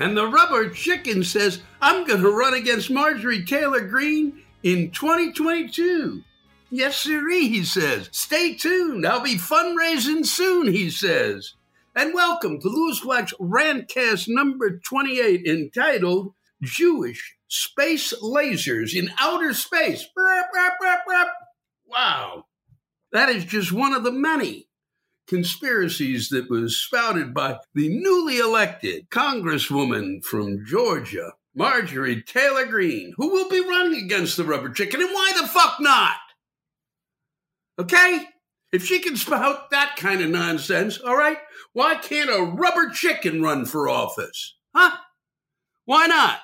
And the rubber chicken says, I'm going to run against Marjorie Taylor Greene in 2022. Yes, sirree, he says. Stay tuned. I'll be fundraising soon, he says. And welcome to Lewis Newsflash Rantcast number 28 entitled Jewish Space Lasers in Outer Space. Wow. That is just one of the many conspiracies that was spouted by the newly elected Congresswoman from Georgia, Marjorie Taylor Greene, who will be running against the rubber chicken. And why the fuck not? Okay? If she can spout that kind of nonsense, all right, why can't a rubber chicken run for office? Huh? Why not?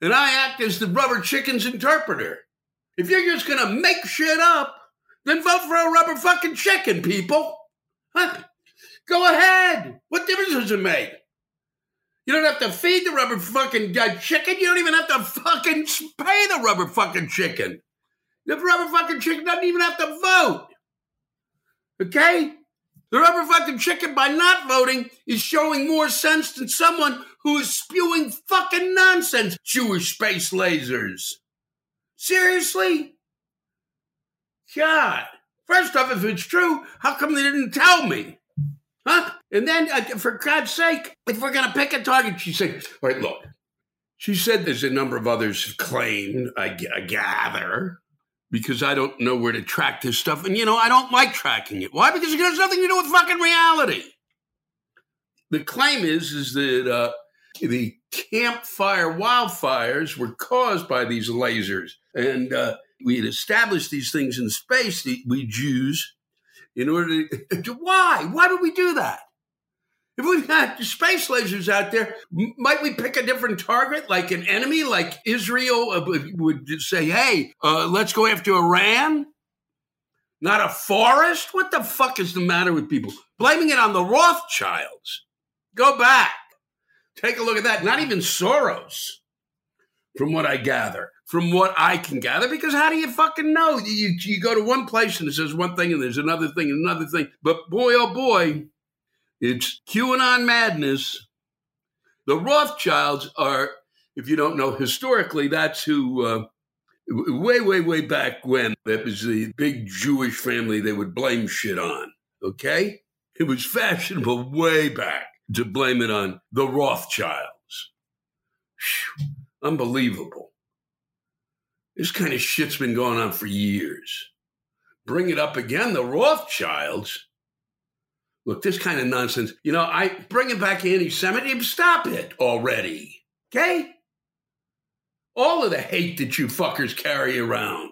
And I act as the rubber chicken's interpreter. If you're just gonna make shit up, then vote for a rubber fucking chicken, people. Go ahead. What difference does it make? You don't have to feed the rubber fucking uh, chicken. You don't even have to fucking pay the rubber fucking chicken. The rubber fucking chicken doesn't even have to vote. Okay? The rubber fucking chicken, by not voting, is showing more sense than someone who is spewing fucking nonsense. Jewish space lasers. Seriously? God. First off, if it's true, how come they didn't tell me? Huh? And then, uh, for God's sake, if we're going to pick a target, she said, all right, look. She said there's a number of others I, I gather, because I don't know where to track this stuff. And, you know, I don't like tracking it. Why? Because it has nothing to do with fucking reality. The claim is, is that uh, the campfire wildfires were caused by these lasers. And uh, we had established these things in space, we Jews, in order to, why? Why would we do that? If we've got space lasers out there, might we pick a different target, like an enemy, like Israel uh, would say, hey, uh, let's go after Iran? Not a forest? What the fuck is the matter with people? Blaming it on the Rothschilds. Go back. Take a look at that. Not even Soros. From what I gather, from what I can gather, because how do you fucking know? You, you go to one place and it says one thing and there's another thing and another thing. But boy, oh boy, it's QAnon madness. The Rothschilds are, if you don't know historically, that's who, uh, way, way, way back when, that was the big Jewish family they would blame shit on. Okay? It was fashionable way back to blame it on the Rothschilds. Whew. Unbelievable. This kind of shit's been going on for years. Bring it up again, the Rothschilds. Look, this kind of nonsense, you know, I bring it back anti Semitism. Stop it already. Okay? All of the hate that you fuckers carry around.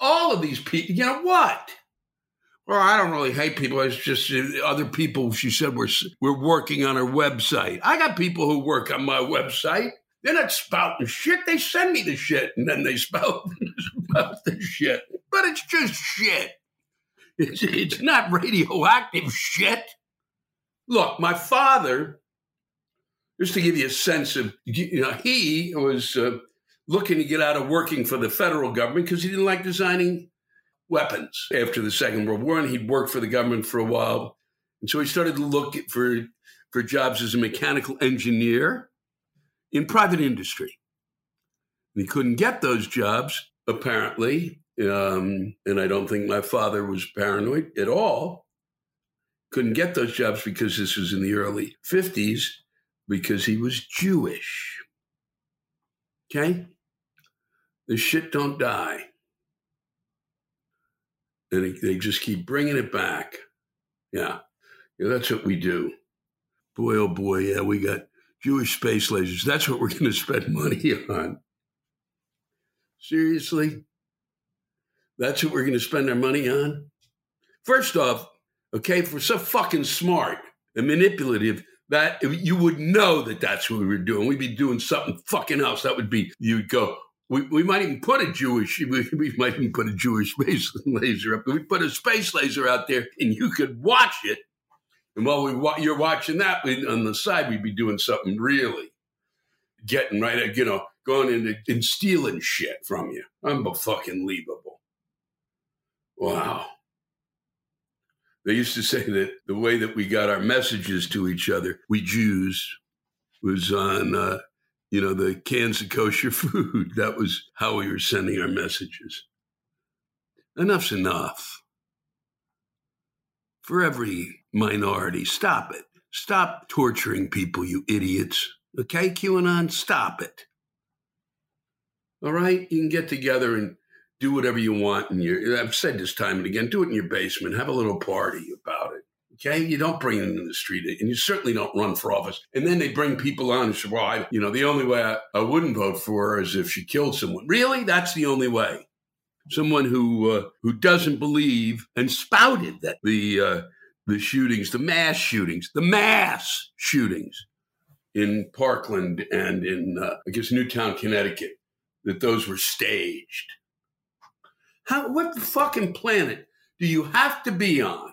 All of these people, you know what? Well, I don't really hate people. It's just uh, other people. She said we're we're working on her website. I got people who work on my website. They're not spouting shit. They send me the shit, and then they spout, the shit. But it's just shit. It's, it's not radioactive shit. Look, my father, just to give you a sense of, you know, he was uh, looking to get out of working for the federal government because he didn't like designing weapons after the Second World War, and he'd worked for the government for a while. And so he started to look for, for jobs as a mechanical engineer in private industry. And he couldn't get those jobs, apparently. Um, and I don't think my father was paranoid at all. Couldn't get those jobs because this was in the early 50s, because he was Jewish. Okay? The shit don't die and they just keep bringing it back. Yeah. yeah, that's what we do. Boy, oh boy, yeah, we got Jewish space lasers. That's what we're going to spend money on. Seriously? That's what we're going to spend our money on? First off, okay, if we're so fucking smart and manipulative, that you would know that that's what we were doing. We'd be doing something fucking else. That would be, you'd go, we, we might even put a Jewish, we, we might even put a Jewish space laser up. We put a space laser out there and you could watch it. And while we, you're watching that on the side, we'd be doing something really getting right, you know, going in and stealing shit from you. I'm fucking believable. Wow. They used to say that the way that we got our messages to each other, we Jews, was on uh, you know, the cans of kosher food. That was how we were sending our messages. Enough's enough. For every minority, stop it. Stop torturing people, you idiots. Okay, QAnon, stop it. All right? You can get together and do whatever you want. And I've said this time and again, do it in your basement. Have a little party about it. Okay, you don't bring them in the street, and you certainly don't run for office. And then they bring people on and say, "Well, I, you know, the only way I, I wouldn't vote for her is if she killed someone." Really, that's the only way. Someone who uh, who doesn't believe and spouted that the uh, the shootings, the mass shootings, the mass shootings in Parkland and in uh, I guess Newtown, Connecticut, that those were staged. How? What the fucking planet do you have to be on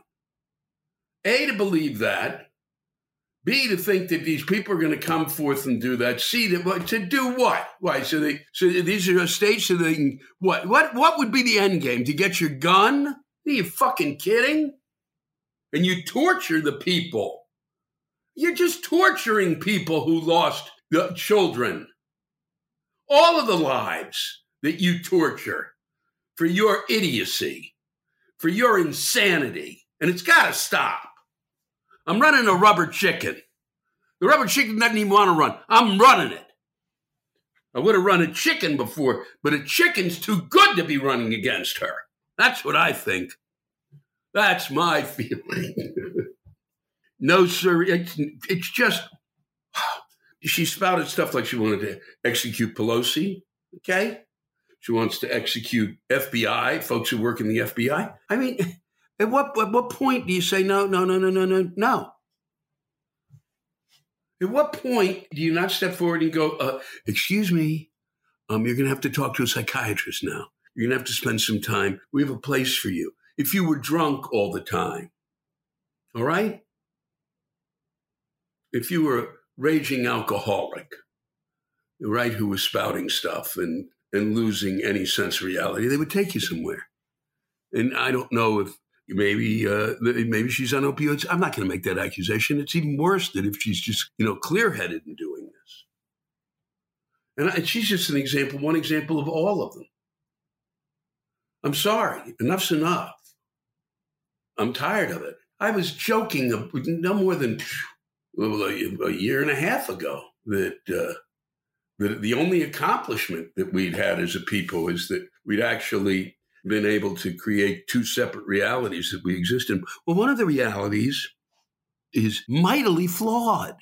a, to believe that. B, to think that these people are going to come forth and do that. C, that to do what? Why? So they so these are states so they can what? What? What would be the end game? To get your gun? Are you fucking kidding? And you torture the people. You're just torturing people who lost the children. All of the lives that you torture for your idiocy, for your insanity. And it's got to stop. I'm running a rubber chicken. The rubber chicken doesn't even want to run. I'm running it. I would have run a chicken before, but a chicken's too good to be running against her. That's what I think. That's my feeling. no, sir. It's, it's just, she spouted stuff like she wanted to execute Pelosi. Okay. She wants to execute FBI, folks who work in the FBI. I mean, at what, at what point do you say no, no, no, no, no, no, no? At what point do you not step forward and go, uh, excuse me, um, you're going to have to talk to a psychiatrist now. You're going to have to spend some time. We have a place for you. If you were drunk all the time, all right? If you were a raging alcoholic, right, who was spouting stuff and, and losing any sense of reality, they would take you somewhere. And I don't know if maybe uh, maybe she's on opioids. I'm not going to make that accusation. It's even worse than if she's just you know clear headed in doing this. And, I, and she's just an example, one example of all of them. I'm sorry, enough's enough. I'm tired of it. I was joking no more than a, year and a half ago that uh, the only accomplishment that we'd had as a people is that we'd actually been able to create two separate realities that we exist in. Well, one of the realities is mightily flawed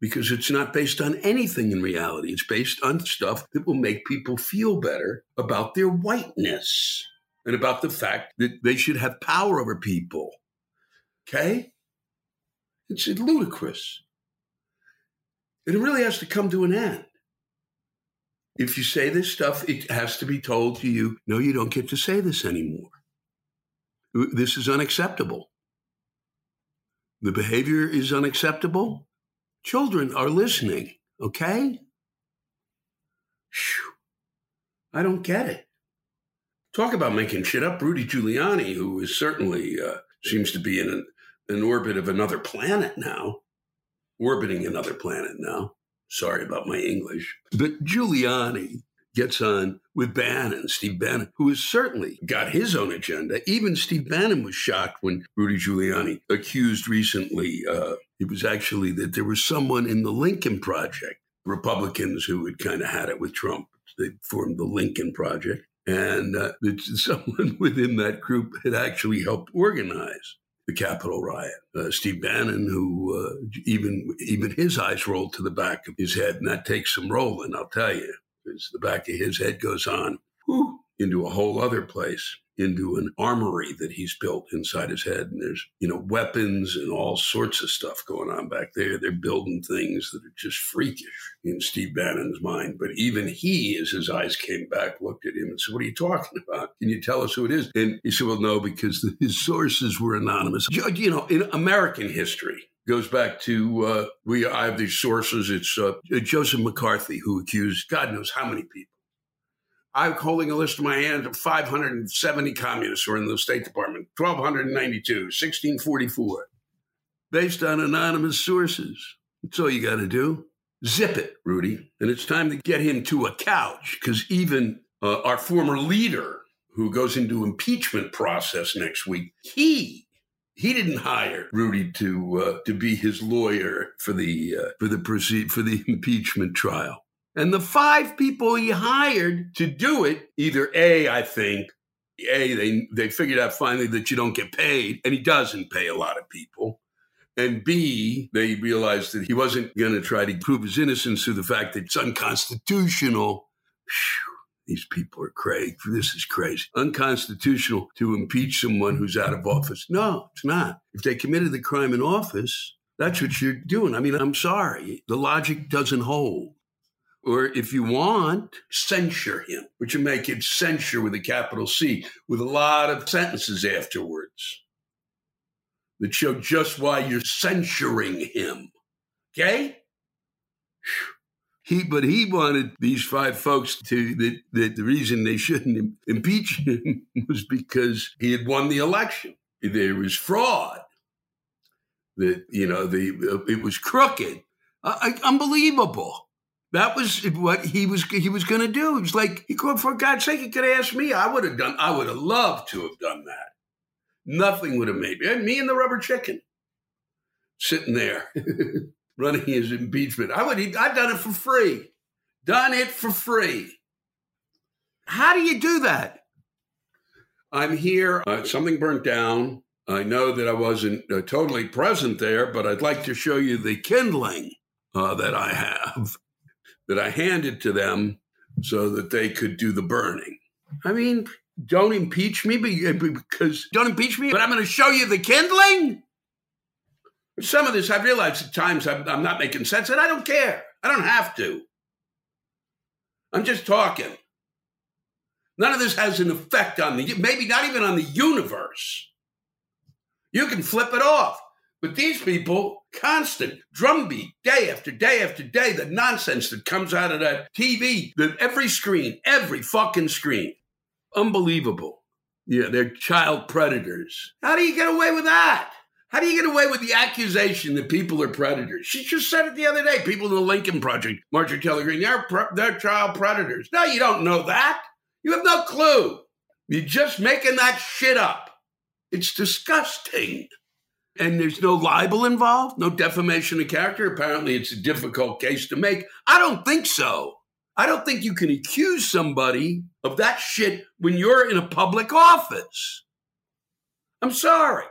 because it's not based on anything in reality. It's based on stuff that will make people feel better about their whiteness and about the fact that they should have power over people. Okay? It's ludicrous. And it really has to come to an end. If you say this stuff, it has to be told to you no, you don't get to say this anymore. This is unacceptable. The behavior is unacceptable. Children are listening, okay? Whew. I don't get it. Talk about making shit up. Rudy Giuliani, who is certainly uh, seems to be in an, an orbit of another planet now, orbiting another planet now. Sorry about my English. But Giuliani gets on with Bannon, Steve Bannon, who has certainly got his own agenda. Even Steve Bannon was shocked when Rudy Giuliani accused recently, uh, it was actually that there was someone in the Lincoln Project, Republicans who had kind of had it with Trump. They formed the Lincoln Project. And uh, someone within that group had actually helped organize the Capitol riot. Uh, Steve Bannon, who uh, even even his eyes rolled to the back of his head, and that takes some rolling, I'll tell you, because the back of his head goes on whew, into a whole other place into an armory that he's built inside his head. And there's, you know, weapons and all sorts of stuff going on back there. They're building things that are just freakish in Steve Bannon's mind. But even he, as his eyes came back, looked at him and said, What are you talking about? Can you tell us who it is? And he said, Well, no, because his sources were anonymous. You know, in American history, goes back to uh, we I have these sources. It's uh, Joseph McCarthy who accused God knows how many people I'm holding a list in my hand of 570 communists who are in the State Department, 1292, 1644, based on anonymous sources. That's all you got to do. Zip it, Rudy. And it's time to get him to a couch because even uh, our former leader, who goes into impeachment process next week, he he didn't hire Rudy to uh, to be his lawyer for the uh, for the proceed for the impeachment trial. And the five people he hired to do it, either A, I think, A, they, they figured out finally that you don't get paid, and he doesn't pay a lot of people. And B, they realized that he wasn't going to try to prove his innocence through the fact that it's unconstitutional. Whew, these people are crazy. This is crazy. Unconstitutional to impeach someone who's out of office. No, it's not. If they committed the crime in office, that's what you're doing. I mean, I'm sorry. The logic doesn't hold. Or if you want, censure him, which would make it censure with a capital C, with a lot of sentences afterwards that show just why you're censuring him. Okay? He, but he wanted these five folks to that, that the reason they shouldn't impeach him was because he had won the election. There was fraud. That you know the it was crooked, uh, unbelievable. That was what he was he was going to do. It was like he could, for God's sake, he could ask me. I would have done. I would have loved to have done that. Nothing would have made me. Me and the rubber chicken sitting there running his impeachment. I would. I've done it for free. Done it for free. How do you do that? I'm here. Uh, something burnt down. I know that I wasn't uh, totally present there, but I'd like to show you the kindling uh, that I have that I handed to them so that they could do the burning. I mean, don't impeach me because don't impeach me, but I'm going to show you the kindling. Some of this I've realized at times I'm, I'm not making sense, and I don't care. I don't have to. I'm just talking. None of this has an effect on the, maybe not even on the universe. You can flip it off. But these people, constant drumbeat, day after day after day, the nonsense that comes out of that TV, every screen, every fucking screen. Unbelievable. Yeah, they're child predators. How do you get away with that? How do you get away with the accusation that people are predators? She just said it the other day. People in the Lincoln Project, Marjorie Taylor Greene, they're, pre- they're child predators. No, you don't know that. You have no clue. You're just making that shit up. It's disgusting. And there's no libel involved, no defamation of character. Apparently, it's a difficult case to make. I don't think so. I don't think you can accuse somebody of that shit when you're in a public office. I'm sorry.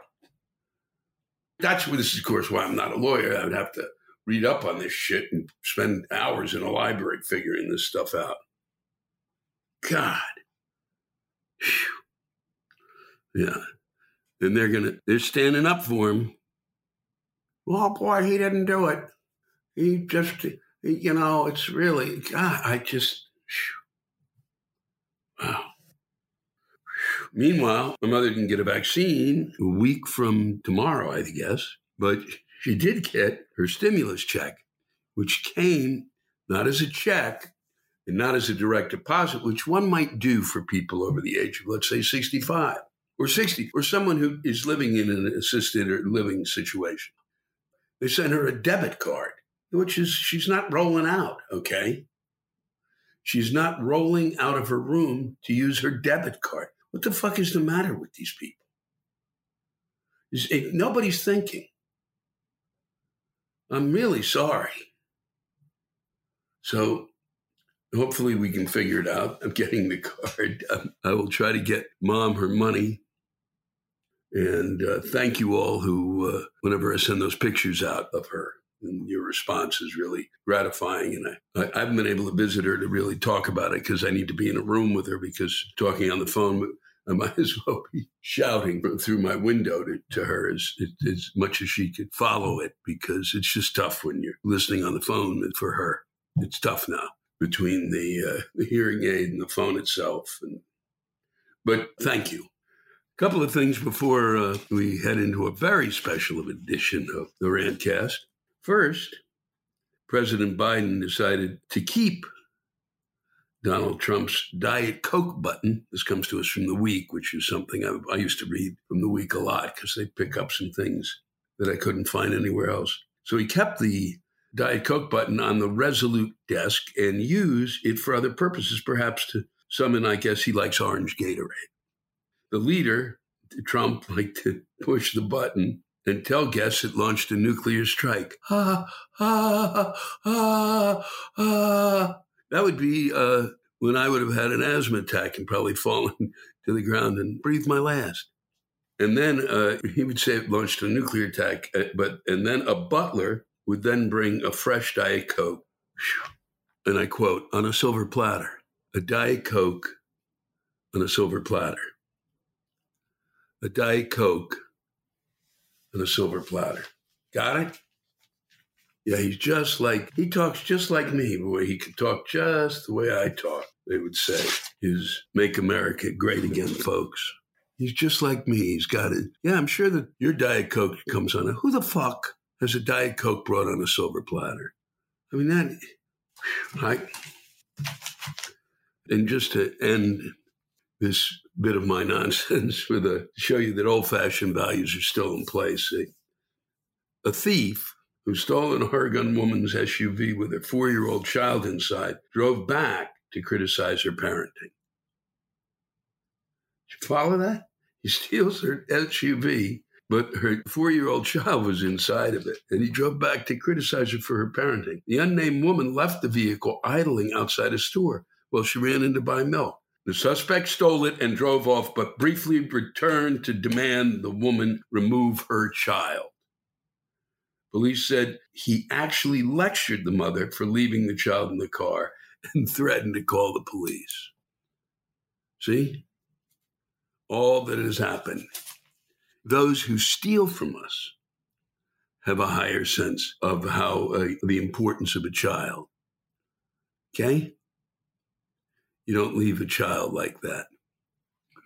That's where this is, of course, why I'm not a lawyer. I would have to read up on this shit and spend hours in a library figuring this stuff out. God. Whew. Yeah. And they're gonna they're standing up for him. Well, boy, he didn't do it. He just he, you know, it's really God, I just wow. Meanwhile, my mother didn't get a vaccine a week from tomorrow, I guess, but she did get her stimulus check, which came not as a check and not as a direct deposit, which one might do for people over the age of, let's say, 65 or 60, or someone who is living in an assisted or living situation. They sent her a debit card, which is, she's not rolling out, okay? She's not rolling out of her room to use her debit card. What the fuck is the matter with these people? It, eh, nobody's thinking. I'm really sorry. So hopefully we can figure it out. I'm getting the card. I will try to get mom her money. And uh, thank you all who, uh, whenever I send those pictures out of her, and your response is really gratifying. And I, I haven't been able to visit her to really talk about it because I need to be in a room with her because talking on the phone, I might as well be shouting through my window to, to her as, as much as she could follow it because it's just tough when you're listening on the phone for her. It's tough now between the, uh, the hearing aid and the phone itself. And, but thank you. Couple of things before uh, we head into a very special edition of the Rantcast. First, President Biden decided to keep Donald Trump's Diet Coke button. This comes to us from The Week, which is something I, I used to read from The Week a lot because they pick up some things that I couldn't find anywhere else. So he kept the Diet Coke button on the Resolute desk and used it for other purposes, perhaps to summon, I guess he likes orange Gatorade. The leader, Trump, liked to push the button and tell guests it launched a nuclear strike. Ah, ah, ah, ah. That would be uh, when I would have had an asthma attack and probably fallen to the ground and breathed my last. And then uh, he would say it launched a nuclear attack, uh, but and then a butler would then bring a fresh Diet Coke, and I quote, on a silver platter, a Diet Coke on a silver platter. A Diet Coke on a silver platter. Got it? Yeah, he's just like, he talks just like me, boy. He can talk just the way I talk, they would say, is make America great again, folks. He's just like me. He's got it. Yeah, I'm sure that your Diet Coke comes on it. Who the fuck has a Diet Coke brought on a silver platter? I mean, that, I, and just to end this bit of my nonsense with a show you that old fashioned values are still in place. A, a thief who stole an Oregon woman's SUV with a four year old child inside, drove back to criticize her parenting. Did you follow that? He steals her SUV, but her four year old child was inside of it, and he drove back to criticize her for her parenting. The unnamed woman left the vehicle idling outside a store while she ran in to buy milk. The suspect stole it and drove off, but briefly returned to demand the woman remove her child. Police said he actually lectured the mother for leaving the child in the car and threatened to call the police. See? All that has happened. Those who steal from us have a higher sense of how uh, the importance of a child. Okay? You don't leave a child like that,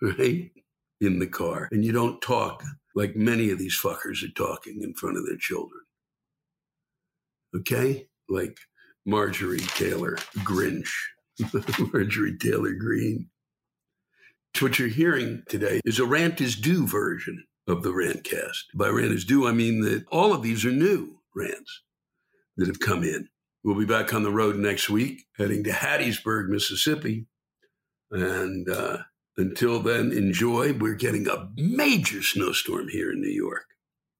right? In the car. And you don't talk like many of these fuckers are talking in front of their children. Okay? Like Marjorie Taylor Grinch, Marjorie Taylor Greene. What you're hearing today is a rant is due version of the Rantcast. By rant is due, I mean that all of these are new rants that have come in. We'll be back on the road next week, heading to Hattiesburg, Mississippi. And uh, until then, enjoy. We're getting a major snowstorm here in New York.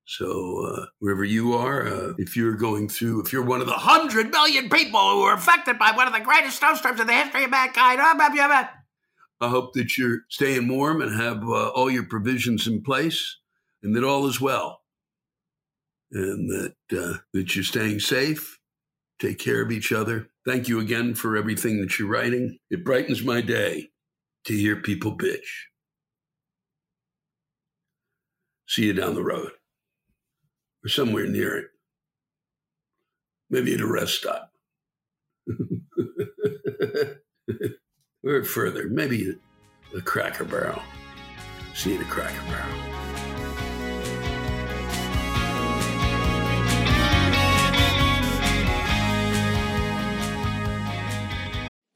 So uh, wherever you are, uh, if you're going through, if you're one of the hundred million people who are affected by one of the greatest snowstorms in the history of mankind, I hope that you're staying warm and have uh, all your provisions in place, and that all is well, and that uh, that you're staying safe. Take care of each other. Thank you again for everything that you're writing. It brightens my day to hear people bitch. See you down the road or somewhere near it. Maybe at a rest stop. or further, maybe a, a cracker barrel. See you at a cracker barrel.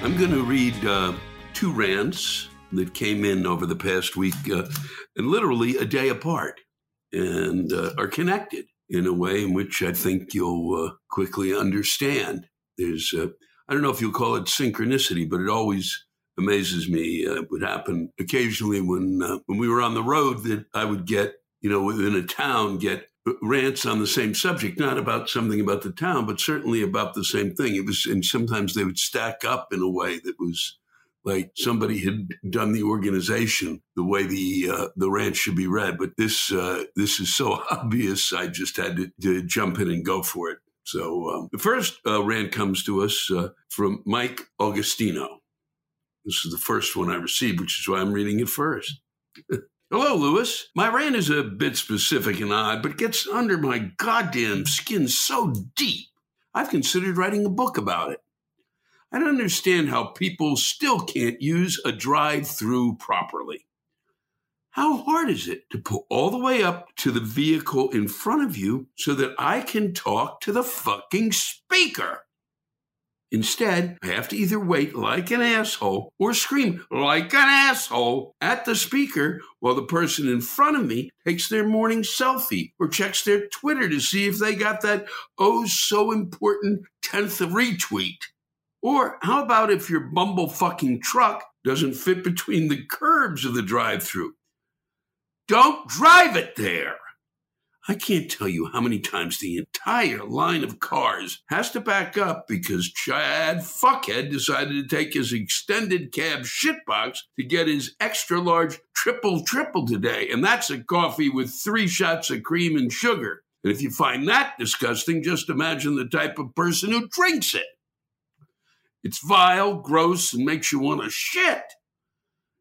I'm going to read uh, two rants that came in over the past week, uh, and literally a day apart, and uh, are connected in a way in which I think you'll uh, quickly understand. There's, uh, I don't know if you'll call it synchronicity, but it always amazes me. Uh, it would happen occasionally when when we were on the road that I would get, you know, within a town, get rants on the same subject, not about something about the town, but certainly about the same thing. It was, and sometimes they would stack up in a way that was like somebody had done the organization the way the uh, the rant should be read. But this uh, this is so obvious, I just had to, to jump in and go for it. So um, the first uh, rant comes to us uh, from Mike Augustino. This is the first one I received, which is why I'm reading it first. Hello, Lewis. My rant is a bit specific and odd, but gets under my goddamn skin so deep. I've considered writing a book about it. I don't understand how people still can't use a drive through properly. How hard is it to pull all the way up to the vehicle in front of you so that I can talk to the fucking speaker? Instead, I have to either wait like an asshole or scream like an asshole at the speaker while the person in front of me takes their morning selfie or checks their Twitter to see if they got that oh so important 10th retweet. Or how about if your bumble fucking truck doesn't fit between the curbs of the drive through? Don't drive it there. I can't tell you how many times the entire line of cars has to back up because Chad Fuckhead decided to take his extended cab shitbox to get his extra large triple triple today. And that's a coffee with three shots of cream and sugar. And if you find that disgusting, just imagine the type of person who drinks it. It's vile, gross, and makes you want to shit.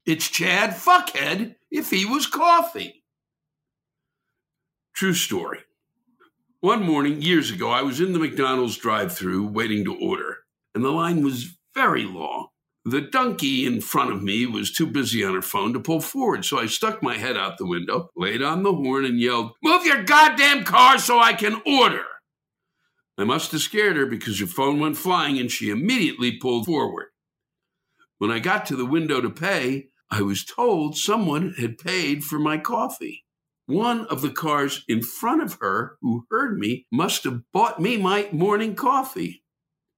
It's Chad Fuckhead if he was coffee. True story. One morning, years ago, I was in the McDonald's drive through waiting to order, and the line was very long. The donkey in front of me was too busy on her phone to pull forward, so I stuck my head out the window, laid on the horn, and yelled, Move your goddamn car so I can order! I must have scared her because her phone went flying and she immediately pulled forward. When I got to the window to pay, I was told someone had paid for my coffee. One of the cars in front of her who heard me must have bought me my morning coffee.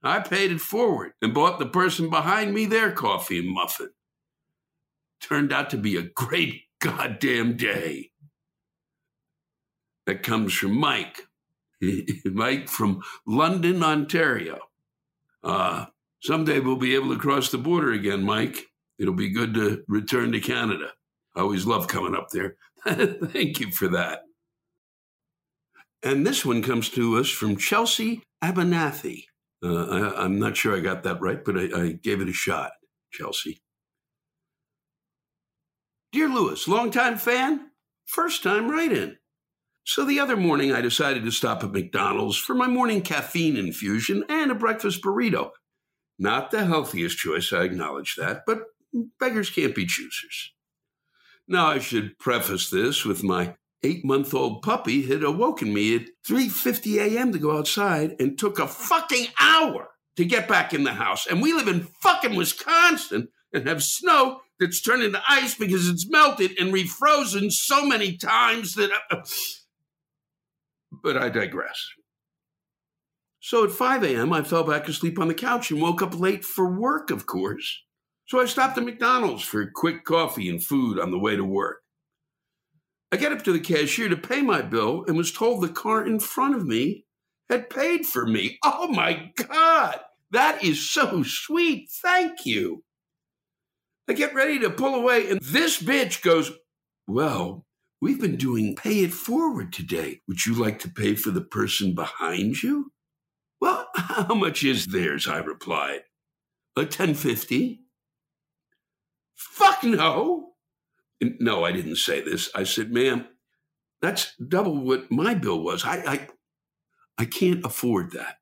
I paid it forward and bought the person behind me their coffee and muffin. Turned out to be a great goddamn day. That comes from Mike. Mike from London, Ontario. Uh, someday we'll be able to cross the border again, Mike. It'll be good to return to Canada. I always love coming up there. Thank you for that. And this one comes to us from Chelsea Abernathy. Uh, I, am not sure I got that right, but I, I gave it a shot, Chelsea. Dear Lewis, longtime fan, first time write in. So the other morning, I decided to stop at McDonald's for my morning caffeine infusion and a breakfast burrito. Not the healthiest choice, I acknowledge that, but beggars can't be choosers. Now, I should preface this with my eight-month-old puppy had awoken me at 3.50 a.m. to go outside and took a fucking hour to get back in the house. And we live in fucking Wisconsin and have snow that's turned into ice because it's melted and refrozen so many times that... Uh, but I digress. So at 5 a.m., I fell back asleep on the couch and woke up late for work, of course. So I stopped at McDonald's for quick coffee and food on the way to work. I get up to the cashier to pay my bill and was told the car in front of me had paid for me. Oh my God, that is so sweet. Thank you. I get ready to pull away, and this bitch goes, Well, we've been doing pay it forward today. Would you like to pay for the person behind you? Well, how much is theirs? I replied. A 1050. Fuck no. No, I didn't say this. I said, ma'am, that's double what my bill was. I, I, I can't afford that.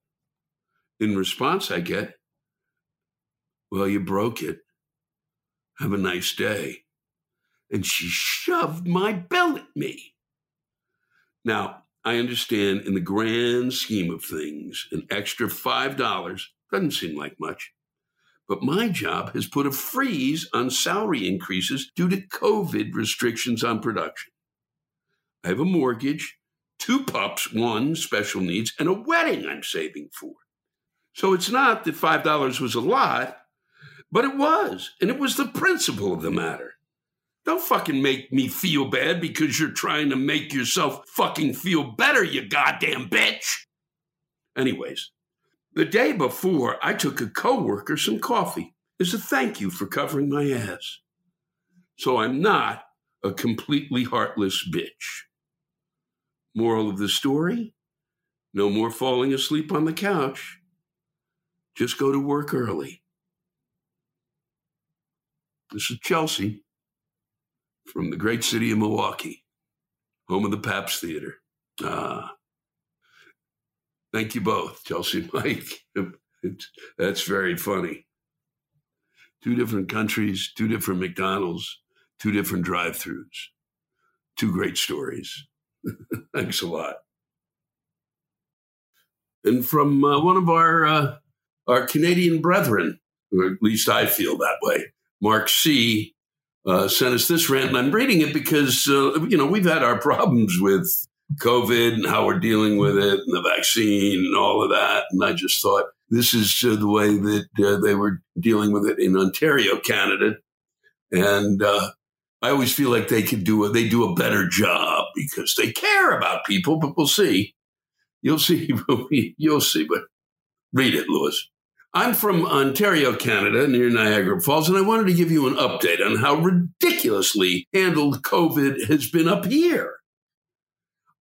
In response, I get, well, you broke it. Have a nice day. And she shoved my bill at me. Now, I understand in the grand scheme of things, an extra $5 doesn't seem like much. But my job has put a freeze on salary increases due to COVID restrictions on production. I have a mortgage, two pups, one special needs, and a wedding I'm saving for. So it's not that $5 was a lot, but it was, and it was the principle of the matter. Don't fucking make me feel bad because you're trying to make yourself fucking feel better, you goddamn bitch. Anyways, the day before, I took a coworker some coffee as a thank you for covering my ass. So I'm not a completely heartless bitch. Moral of the story no more falling asleep on the couch. Just go to work early. This is Chelsea from the great city of Milwaukee, home of the Pabst Theater. Ah. Thank you both, Chelsea Mike. It's, that's very funny. Two different countries, two different McDonald's, two different drive throughs. Two great stories. Thanks a lot. And from uh, one of our uh, our Canadian brethren, or at least I feel that way, Mark C. Uh, sent us this rant, and I'm reading it because uh, you know we've had our problems with COVID and how we're dealing with it, and the vaccine and all of that. And I just thought this is uh, the way that uh, they were dealing with it in Ontario, Canada, and I always feel like they could do they do a better job because they care about people, but we'll see. You'll see. You'll see. But read it, Lewis. I'm from Ontario, Canada, near Niagara Falls, and I wanted to give you an update on how ridiculously handled COVID has been up here.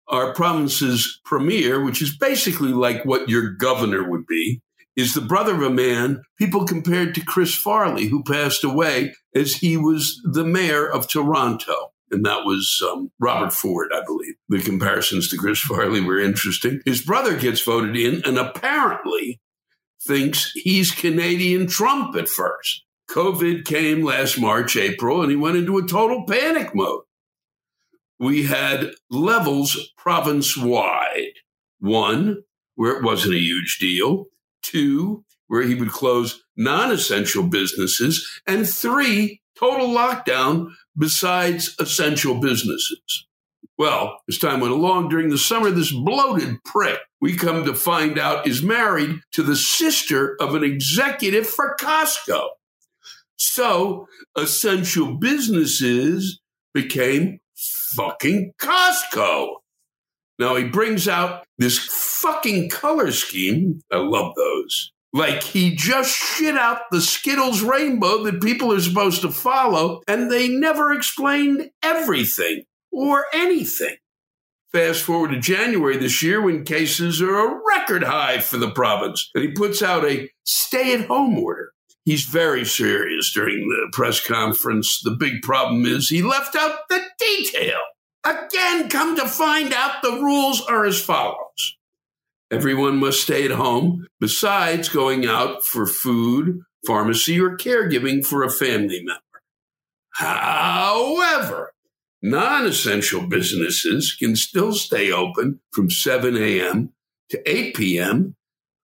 Our province's premier, which is basically like what your governor would be, is the brother of a man people compared to Chris Farley, who passed away as he was the mayor of Toronto. And that was um, Robert Ford, I believe. The comparisons to Chris Farley were interesting. His brother gets voted in and apparently thinks he's Canadian Trump at first. COVID came last March, April, and he went into a total panic mode. We had levels province wide. One, where it wasn't a huge deal two, where he would close non essential businesses, and three, total lockdown besides essential businesses. Well, as time went along during the summer, this bloated prick, we come to find out, is married to the sister of an executive for Costco. So essential businesses became fucking Costco. Now he brings out this fucking color scheme. I love those. Like he just shit out the Skittles rainbow that people are supposed to follow, and they never explained everything or anything. Fast forward to January this year when cases are a record high for the province, and he puts out a stay at home order. He's very serious during the press conference. The big problem is he left out the detail. Again, come to find out the rules are as follows. Everyone must stay at home besides going out for food, pharmacy, or caregiving for a family member. However, non essential businesses can still stay open from 7 a.m. to 8 p.m.,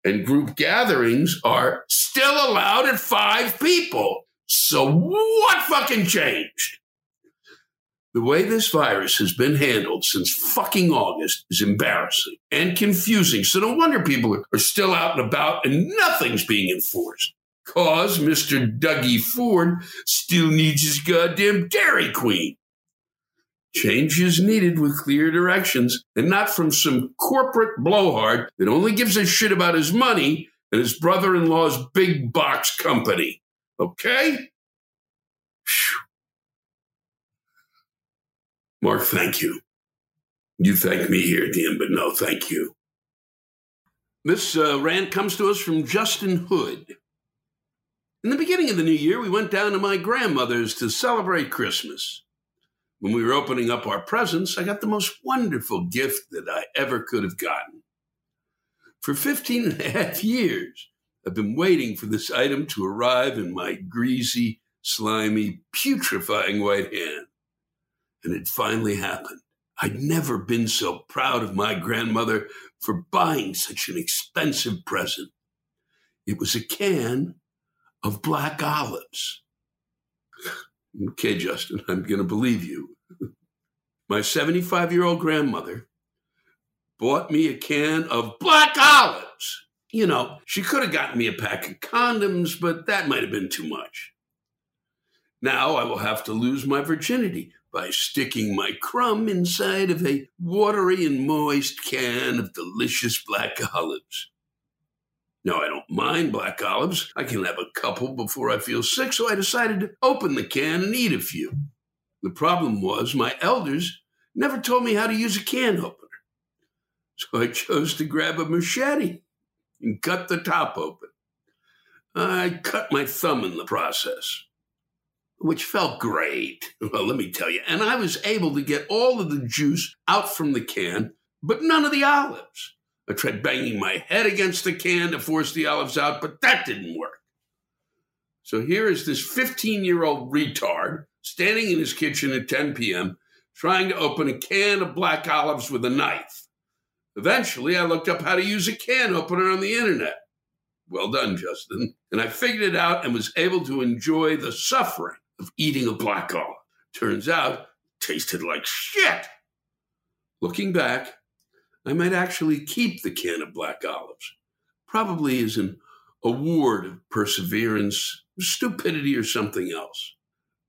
and group gatherings are still allowed at five people. So, what fucking changed? The way this virus has been handled since fucking August is embarrassing and confusing. So no wonder people are still out and about and nothing's being enforced. Cause Mr. Dougie Ford still needs his goddamn Dairy Queen. Change is needed with clear directions and not from some corporate blowhard that only gives a shit about his money and his brother in law's big box company. Okay? Mark, thank you. You thank me here end, but no, thank you. This uh, rant comes to us from Justin Hood. In the beginning of the new year, we went down to my grandmother's to celebrate Christmas. When we were opening up our presents, I got the most wonderful gift that I ever could have gotten. For 15 and a half years, I've been waiting for this item to arrive in my greasy, slimy, putrefying white hand and it finally happened. I'd never been so proud of my grandmother for buying such an expensive present. It was a can of black olives. Okay, Justin, I'm going to believe you. My 75 year old grandmother bought me a can of black olives. You know, she could have gotten me a pack of condoms, but that might have been too much. Now I will have to lose my virginity by sticking my crumb inside of a watery and moist can of delicious black olives. Now, I don't mind black olives. I can have a couple before I feel sick, so I decided to open the can and eat a few. The problem was my elders never told me how to use a can opener. So I chose to grab a machete and cut the top open. I cut my thumb in the process, which felt great. Well, let me tell you. And I was able to get all of the juice out from the can, but none of the olives. I tried banging my head against the can to force the olives out, but that didn't work. So here is this 15 year old retard standing in his kitchen at 10 p.m., trying to open a can of black olives with a knife. Eventually, I looked up how to use a can opener on the internet. Well done, Justin. And I figured it out and was able to enjoy the suffering of eating a black olive. Turns out, tasted like shit. Looking back, I might actually keep the can of black olives, probably as an award of perseverance, stupidity, or something else.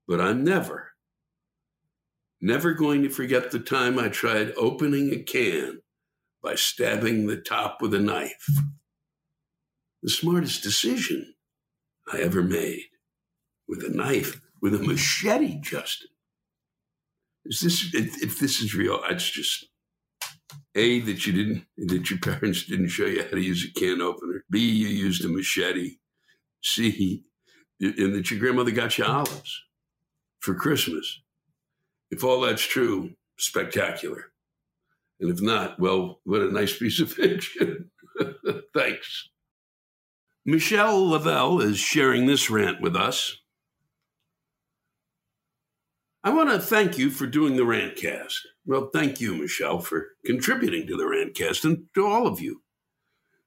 But I'm never, never going to forget the time I tried opening a can by stabbing the top with a knife. The smartest decision I ever made with a knife, with a machete, Justin. Is this, if, this is real, it's just a, that you didn't, that your parents didn't show you how to use a can opener. B, you used a machete. C, and that your grandmother got you olives for Christmas. If all that's true, spectacular. And if not, well, what a nice piece of fiction. Thanks. Michelle Lavelle is sharing this rant with us. I want to thank you for doing the Rantcast. Well, thank you, Michelle, for contributing to the Rantcast and to all of you.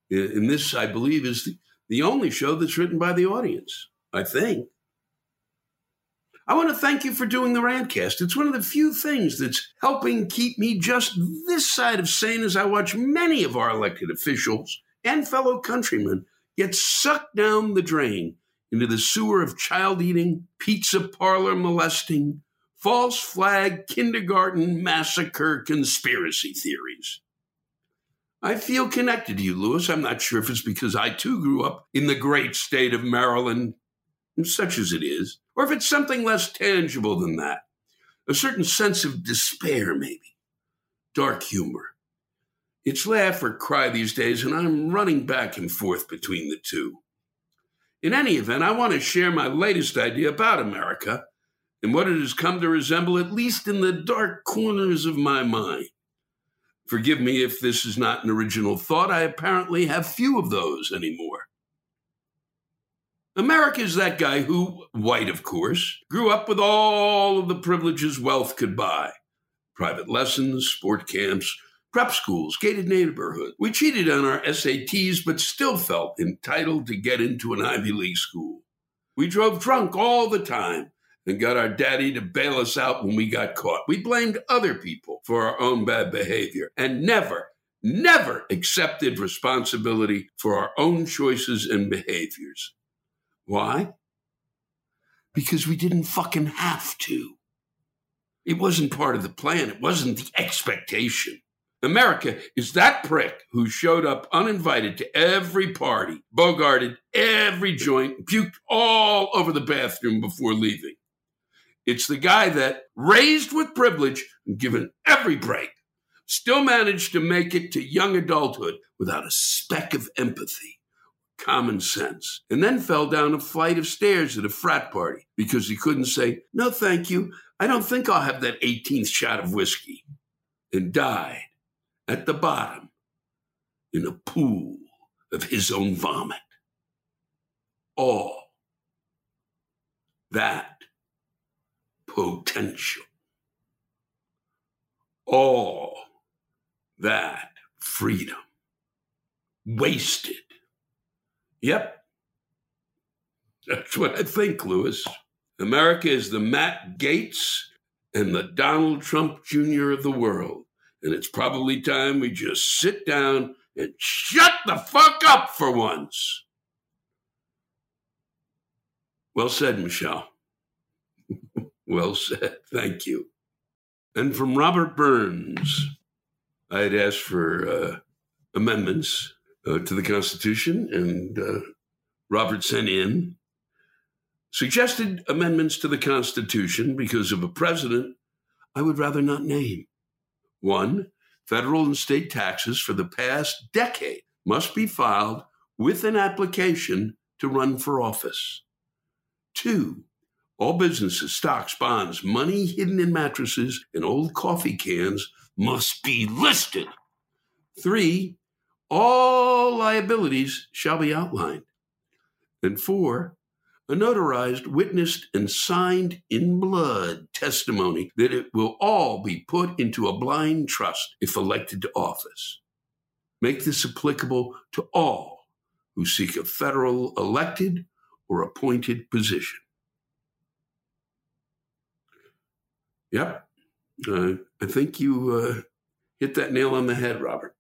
And this, I believe, is the, the only show that's written by the audience, I think. I want to thank you for doing the Rantcast. It's one of the few things that's helping keep me just this side of sane as I watch many of our elected officials and fellow countrymen get sucked down the drain into the sewer of child eating, pizza parlor molesting, false flag kindergarten massacre conspiracy theories. I feel connected to you, Lewis. I'm not sure if it's because I too grew up in the great state of Maryland, such as it is, or if it's something less tangible than that. A certain sense of despair, maybe. Dark humor. It's laugh or cry these days, and I'm running back and forth between the two. In any event, I want to share my latest idea about America and what it has come to resemble, at least in the dark corners of my mind. Forgive me if this is not an original thought. I apparently have few of those anymore. America is that guy who, white of course, grew up with all of the privileges wealth could buy private lessons, sport camps, prep schools, gated neighborhood. We cheated on our SATs, but still felt entitled to get into an Ivy League school. We drove drunk all the time and got our daddy to bail us out when we got caught. We blamed other people for our own bad behavior and never, never accepted responsibility for our own choices and behaviors. Why? Because we didn't fucking have to. It wasn't part of the plan, it wasn't the expectation. America is that prick who showed up uninvited to every party, bogarted every joint, puked all over the bathroom before leaving. It's the guy that, raised with privilege and given every break, still managed to make it to young adulthood without a speck of empathy, common sense, and then fell down a flight of stairs at a frat party because he couldn't say, No, thank you. I don't think I'll have that 18th shot of whiskey, and died at the bottom in a pool of his own vomit. All that potential. All that freedom wasted. Yep. That's what I think, Lewis. America is the Matt Gaetz and the Donald Trump Jr. of the world. And it's probably time we just sit down and shut the fuck up for once. Well said, Michelle. Well said. Thank you. And from Robert Burns, I had asked for uh, amendments uh, to the Constitution, and uh, Robert sent in suggested amendments to the Constitution because of a president I would rather not name. One, federal and state taxes for the past decade must be filed with an application to run for office. Two, all businesses, stocks, bonds, money hidden in mattresses, and old coffee cans must be listed. Three, all liabilities shall be outlined. And four, a notarized, witnessed, and signed in blood testimony that it will all be put into a blind trust if elected to office. Make this applicable to all who seek a federal elected or appointed position. Yep, uh, I think you uh, hit that nail on the head, Robert.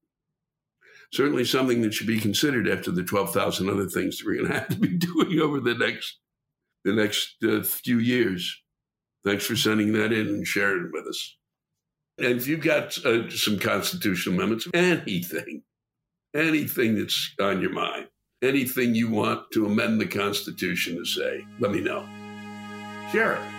Certainly something that should be considered after the 12,000 other things that we're going to have to be doing over the next the next uh, few years. Thanks for sending that in and sharing it with us. And if you've got uh, some constitutional amendments, anything, anything that's on your mind, anything you want to amend the Constitution to say, let me know. Share it.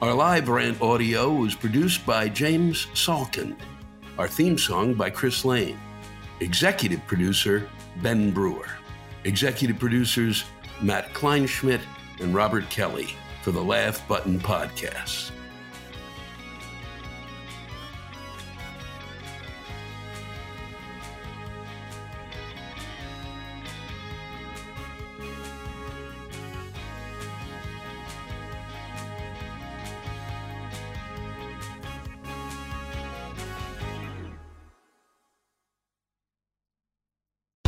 Our live rant audio was produced by James Salkind. Our theme song by Chris Lane. Executive producer Ben Brewer. Executive producers Matt Kleinschmidt and Robert Kelly for the Laugh Button Podcast.